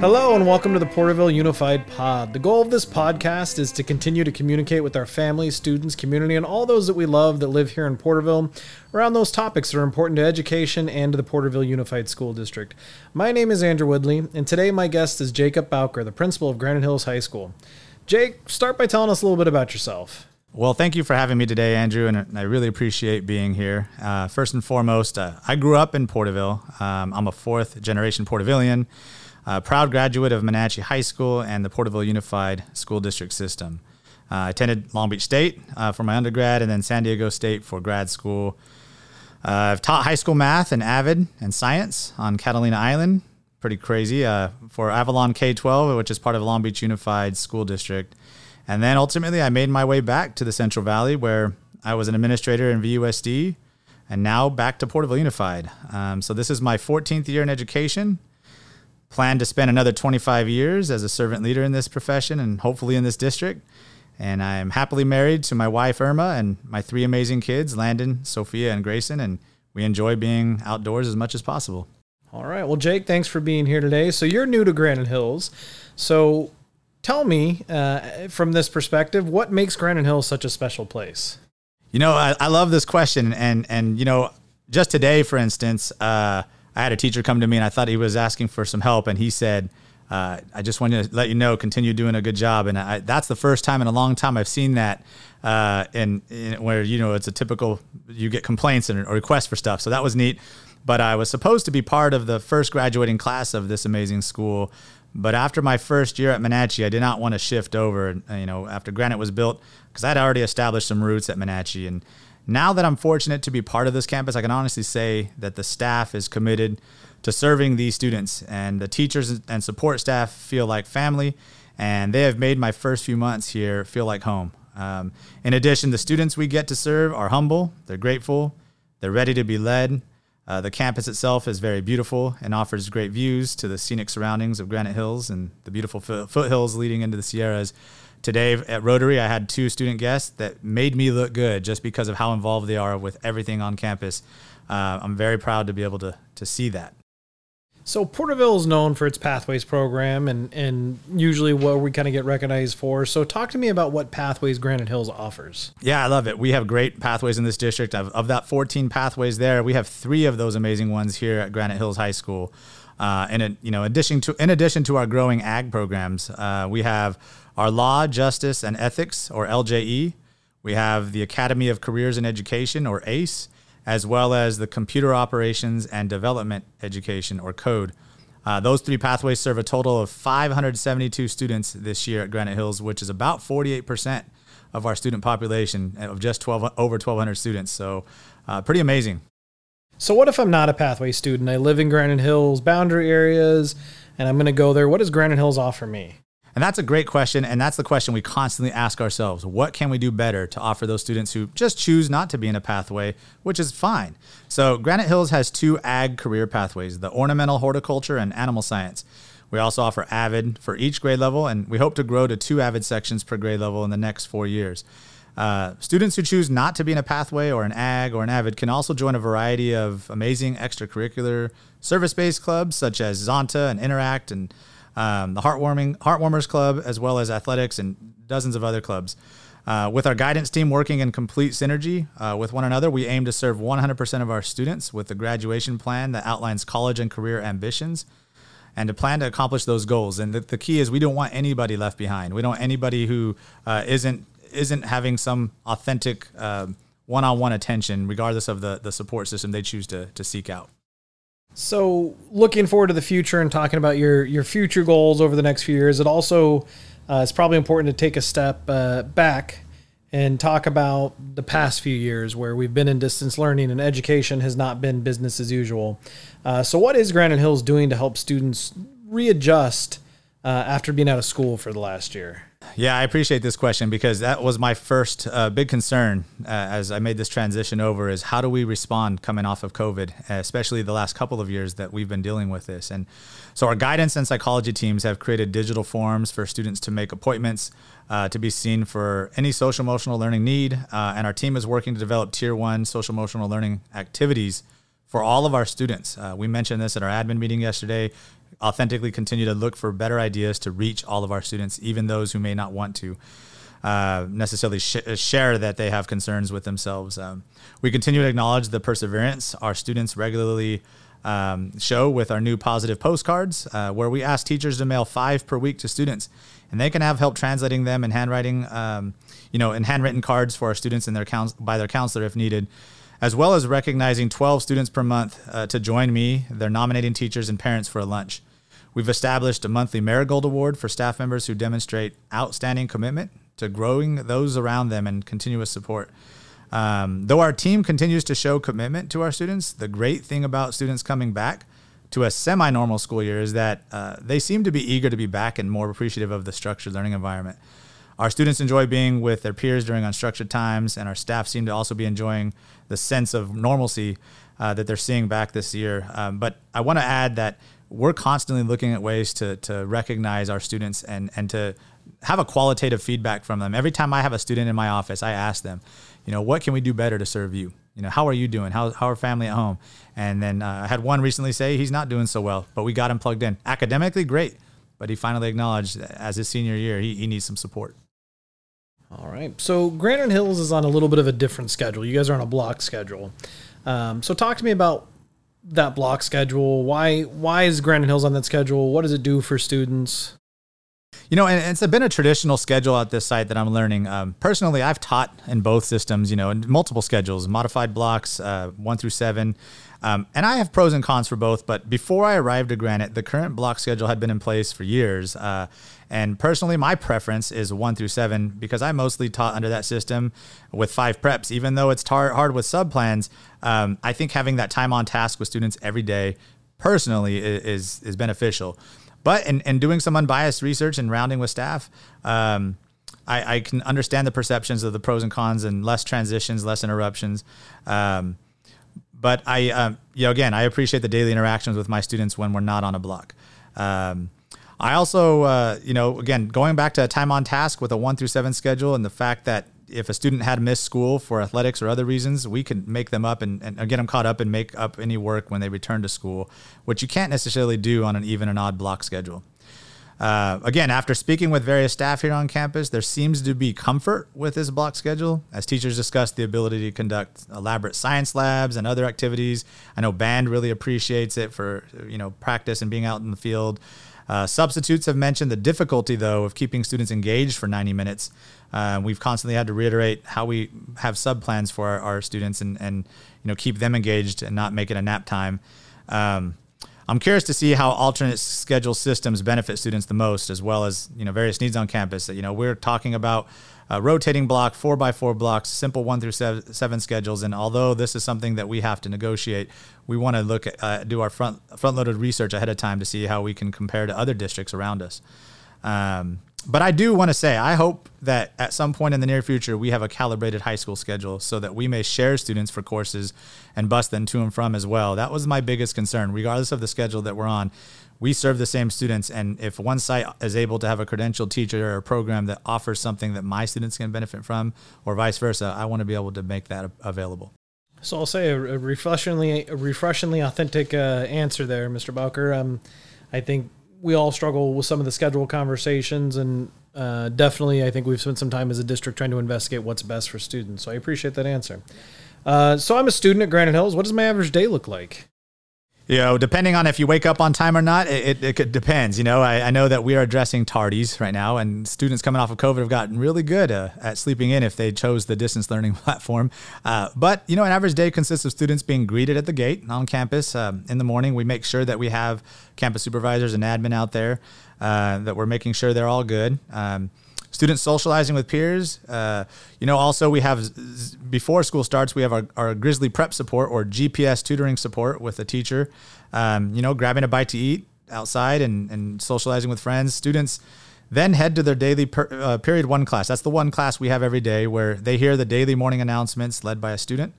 Hello and welcome to the Porterville Unified Pod. The goal of this podcast is to continue to communicate with our families, students, community, and all those that we love that live here in Porterville around those topics that are important to education and to the Porterville Unified School District. My name is Andrew Woodley, and today my guest is Jacob Bowker, the principal of Granite Hills High School. Jake, start by telling us a little bit about yourself. Well, thank you for having me today, Andrew, and I really appreciate being here. Uh, first and foremost, uh, I grew up in Porterville. Um, I'm a fourth generation Portervillian a proud graduate of Monache High School and the Porterville Unified School District System. Uh, I attended Long Beach State uh, for my undergrad and then San Diego State for grad school. Uh, I've taught high school math and AVID and science on Catalina Island. Pretty crazy uh, for Avalon K 12, which is part of Long Beach Unified School District. And then ultimately, I made my way back to the Central Valley where I was an administrator in VUSD and now back to Porterville Unified. Um, so this is my 14th year in education plan to spend another 25 years as a servant leader in this profession and hopefully in this district. And I am happily married to my wife, Irma, and my three amazing kids, Landon, Sophia, and Grayson. And we enjoy being outdoors as much as possible. All right. Well, Jake, thanks for being here today. So you're new to Granite Hills. So tell me, uh, from this perspective, what makes Granite Hills such a special place? You know, I, I love this question. And, and, you know, just today, for instance, uh, I had a teacher come to me and I thought he was asking for some help, and he said, uh, "I just want to let you know, continue doing a good job." And I, that's the first time in a long time I've seen that, uh, in, in, where you know it's a typical you get complaints and requests for stuff. So that was neat. But I was supposed to be part of the first graduating class of this amazing school. But after my first year at Monache, I did not want to shift over. You know, after Granite was built, because I'd already established some roots at Monache and now that I'm fortunate to be part of this campus, I can honestly say that the staff is committed to serving these students, and the teachers and support staff feel like family, and they have made my first few months here feel like home. Um, in addition, the students we get to serve are humble, they're grateful, they're ready to be led. Uh, the campus itself is very beautiful and offers great views to the scenic surroundings of Granite Hills and the beautiful foothills leading into the Sierras. Today at Rotary, I had two student guests that made me look good just because of how involved they are with everything on campus. Uh, I'm very proud to be able to, to see that. So Porterville is known for its Pathways program and, and usually what we kind of get recognized for. So talk to me about what Pathways Granite Hills offers. Yeah, I love it. We have great pathways in this district. Of, of that 14 pathways there, we have three of those amazing ones here at Granite Hills High School. Uh, and you know, addition to in addition to our growing ag programs, uh, we have our Law, Justice, and Ethics, or LJE. We have the Academy of Careers and Education, or ACE, as well as the Computer Operations and Development Education, or CODE. Uh, those three pathways serve a total of 572 students this year at Granite Hills, which is about 48% of our student population of just 12 over 1,200 students. So, uh, pretty amazing. So, what if I'm not a pathway student? I live in Granite Hills boundary areas, and I'm going to go there. What does Granite Hills offer me? And that's a great question. And that's the question we constantly ask ourselves. What can we do better to offer those students who just choose not to be in a pathway, which is fine? So, Granite Hills has two ag career pathways the ornamental horticulture and animal science. We also offer AVID for each grade level, and we hope to grow to two AVID sections per grade level in the next four years. Uh, students who choose not to be in a pathway or an ag or an avid can also join a variety of amazing extracurricular service-based clubs such as Zonta and Interact and um, the Heartwarming Heartwarmers Club, as well as athletics and dozens of other clubs. Uh, with our guidance team working in complete synergy uh, with one another, we aim to serve 100% of our students with a graduation plan that outlines college and career ambitions and to plan to accomplish those goals. And the, the key is we don't want anybody left behind. We don't want anybody who uh, not isn't having some authentic uh, one-on-one attention, regardless of the, the support system they choose to, to seek out. So, looking forward to the future and talking about your your future goals over the next few years, it also uh, it's probably important to take a step uh, back and talk about the past few years where we've been in distance learning and education has not been business as usual. Uh, so, what is Granite Hills doing to help students readjust uh, after being out of school for the last year? Yeah, I appreciate this question because that was my first uh, big concern uh, as I made this transition over is how do we respond coming off of COVID, especially the last couple of years that we've been dealing with this. And so our guidance and psychology teams have created digital forms for students to make appointments uh, to be seen for any social emotional learning need. Uh, and our team is working to develop tier one social emotional learning activities for all of our students. Uh, we mentioned this at our admin meeting yesterday authentically continue to look for better ideas to reach all of our students, even those who may not want to. Uh, necessarily sh- share that they have concerns with themselves. Um, we continue to acknowledge the perseverance our students regularly um, show with our new positive postcards, uh, where we ask teachers to mail five per week to students, and they can have help translating them in handwriting, um, you know, in handwritten cards for our students and their by their counselor if needed as well as recognizing 12 students per month uh, to join me, their nominating teachers and parents for a lunch. We've established a monthly Marigold Award for staff members who demonstrate outstanding commitment to growing those around them and continuous support. Um, though our team continues to show commitment to our students, the great thing about students coming back to a semi normal school year is that uh, they seem to be eager to be back and more appreciative of the structured learning environment. Our students enjoy being with their peers during unstructured times, and our staff seem to also be enjoying the sense of normalcy uh, that they're seeing back this year. Um, but I want to add that we're constantly looking at ways to, to recognize our students and, and to have a qualitative feedback from them. Every time I have a student in my office, I ask them, you know, what can we do better to serve you? You know, how are you doing? How, how are family at home? And then uh, I had one recently say he's not doing so well, but we got him plugged in. Academically, great. But he finally acknowledged as his senior year, he, he needs some support. All right. So Granite Hills is on a little bit of a different schedule. You guys are on a block schedule. Um, so talk to me about that block schedule. Why why is Granite Hills on that schedule? What does it do for students? You know, and it's been a traditional schedule at this site that I'm learning. Um, personally, I've taught in both systems, you know, in multiple schedules, modified blocks, uh, one through seven. Um, and I have pros and cons for both. But before I arrived at Granite, the current block schedule had been in place for years. Uh, and personally, my preference is one through seven because I mostly taught under that system with five preps. Even though it's tar- hard with sub plans, um, I think having that time on task with students every day personally is is beneficial. But in, in doing some unbiased research and rounding with staff, um, I, I, can understand the perceptions of the pros and cons and less transitions, less interruptions. Um, but I, um, you know, again, I appreciate the daily interactions with my students when we're not on a block. Um, I also, uh, you know, again, going back to time on task with a one through seven schedule and the fact that if a student had missed school for athletics or other reasons, we can make them up and, and get them caught up and make up any work when they return to school, which you can't necessarily do on an even and odd block schedule. Uh, again, after speaking with various staff here on campus, there seems to be comfort with this block schedule as teachers discuss the ability to conduct elaborate science labs and other activities. I know band really appreciates it for you know practice and being out in the field. Uh, substitutes have mentioned the difficulty, though, of keeping students engaged for 90 minutes. Uh, we've constantly had to reiterate how we have sub plans for our, our, students and, and you know keep them engaged and not make it a nap time. Um, I'm curious to see how alternate schedule systems benefit students the most, as well as you know various needs on campus. That, you know, we're talking about uh, rotating block, four by four blocks, simple one through seven, seven, schedules. And although this is something that we have to negotiate, we want to look at, uh, do our front front loaded research ahead of time to see how we can compare to other districts around us. Um, but I do want to say, I hope that at some point in the near future, we have a calibrated high school schedule so that we may share students for courses and bus them to and from as well. That was my biggest concern, regardless of the schedule that we're on we serve the same students. And if one site is able to have a credentialed teacher or a program that offers something that my students can benefit from, or vice versa, I want to be able to make that available. So I'll say a, refreshingly, a refreshingly authentic uh, answer there, Mr. Bowker. Um, I think we all struggle with some of the schedule conversations, and uh, definitely, I think we've spent some time as a district trying to investigate what's best for students. So I appreciate that answer. Uh, so I'm a student at Granite Hills. What does my average day look like? You know, depending on if you wake up on time or not, it, it, it depends. You know, I, I, know that we are addressing tardies right now, and students coming off of COVID have gotten really good uh, at sleeping in if they chose the distance learning platform. Uh, but, you know, an average day consists of students being greeted at the gate on campus. Um, in the morning, we make sure that we have campus supervisors and admin out there, uh, that we're making sure they're all good. Um, students socializing with peers. Uh, you know, also we have before school starts, we have our, our Grizzly Prep support or GPS tutoring support with a teacher. Um, you know, grabbing a bite to eat outside and, and socializing with friends. Students then head to their daily per, uh, period one class. That's the one class we have every day where they hear the daily morning announcements led by a student.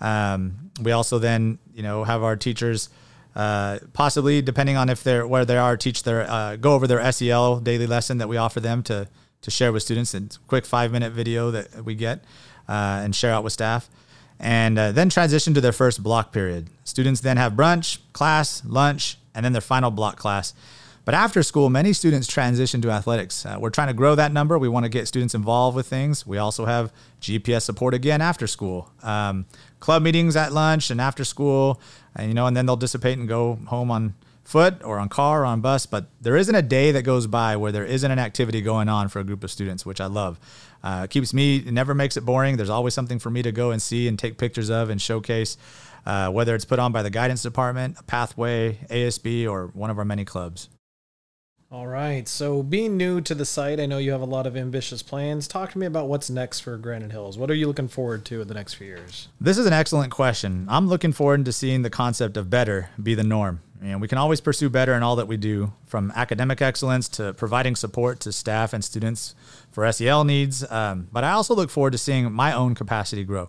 Um, we also then, you know, have our teachers. Uh, possibly depending on if they're where they are, teach their uh, go over their SEL daily lesson that we offer them to to share with students. A quick five minute video that we get uh, and share out with staff. And uh, then transition to their first block period. Students then have brunch, class, lunch, and then their final block class. But after school, many students transition to athletics. Uh, we're trying to grow that number. We want to get students involved with things. We also have GPS support again after school, um, club meetings at lunch and after school, and you know, and then they'll dissipate and go home on foot or on car or on bus. But there isn't a day that goes by where there isn't an activity going on for a group of students, which I love. Uh, it keeps me, it never makes it boring. There's always something for me to go and see and take pictures of and showcase. Uh, whether it's put on by the guidance department, a pathway, ASB, or one of our many clubs. All right. So, being new to the site, I know you have a lot of ambitious plans. Talk to me about what's next for Granite Hills. What are you looking forward to in the next few years? This is an excellent question. I'm looking forward to seeing the concept of better be the norm. And we can always pursue better in all that we do, from academic excellence to providing support to staff and students for SEL needs. Um, but I also look forward to seeing my own capacity grow.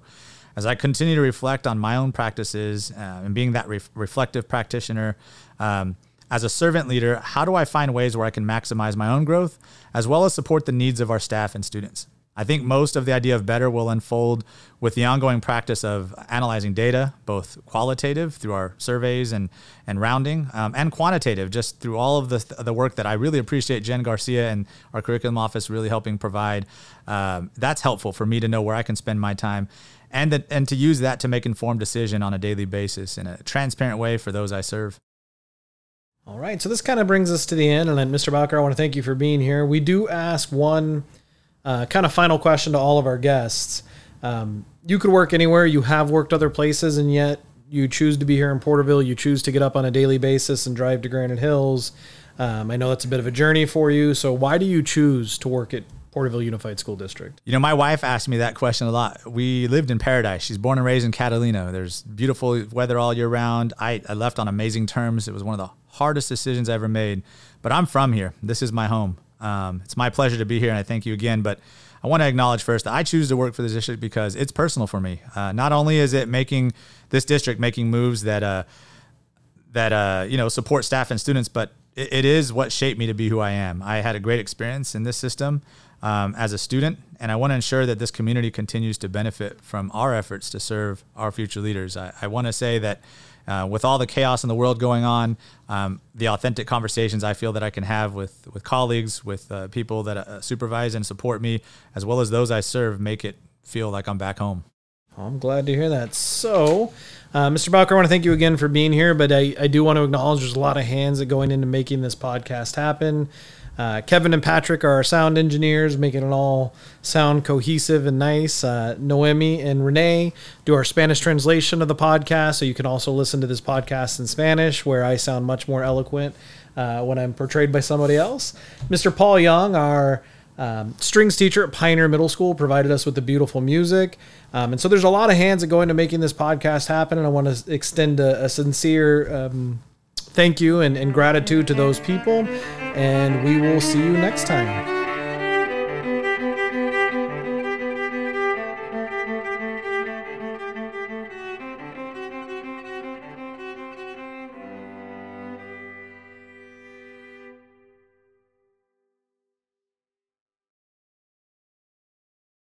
As I continue to reflect on my own practices uh, and being that re- reflective practitioner, um, as a servant leader, how do I find ways where I can maximize my own growth as well as support the needs of our staff and students? I think most of the idea of better will unfold with the ongoing practice of analyzing data, both qualitative through our surveys and, and rounding, um, and quantitative just through all of the, the work that I really appreciate Jen Garcia and our curriculum office really helping provide. Um, that's helpful for me to know where I can spend my time and, and to use that to make informed decision on a daily basis in a transparent way for those I serve. All right, so this kind of brings us to the end. And then, Mr. Bowker, I want to thank you for being here. We do ask one uh, kind of final question to all of our guests. Um, you could work anywhere, you have worked other places, and yet you choose to be here in Porterville. You choose to get up on a daily basis and drive to Granite Hills. Um, I know that's a bit of a journey for you. So, why do you choose to work at Porterville Unified School District? You know, my wife asked me that question a lot. We lived in paradise. She's born and raised in Catalina. There's beautiful weather all year round. I, I left on amazing terms. It was one of the hardest decisions I ever made. But I'm from here. This is my home. Um, it's my pleasure to be here, and I thank you again. But I want to acknowledge first that I choose to work for this district because it's personal for me. Uh, not only is it making this district making moves that uh, that uh, you know support staff and students, but it, it is what shaped me to be who I am. I had a great experience in this system um, as a student, and I want to ensure that this community continues to benefit from our efforts to serve our future leaders. I, I want to say that uh, with all the chaos in the world going on, um, the authentic conversations I feel that I can have with with colleagues, with uh, people that uh, supervise and support me, as well as those I serve, make it feel like I'm back home. I'm glad to hear that. So, uh, Mr. Bowker, I want to thank you again for being here, but I, I do want to acknowledge there's a lot of hands that going into making this podcast happen. Uh, Kevin and Patrick are our sound engineers, making it all sound cohesive and nice. Uh, Noemi and Renee do our Spanish translation of the podcast, so you can also listen to this podcast in Spanish, where I sound much more eloquent uh, when I'm portrayed by somebody else. Mr. Paul Young, our um, strings teacher at Pioneer Middle School, provided us with the beautiful music. Um, and so there's a lot of hands that go into making this podcast happen, and I want to extend a, a sincere um, thank you and, and gratitude to those people. And we will see you next time.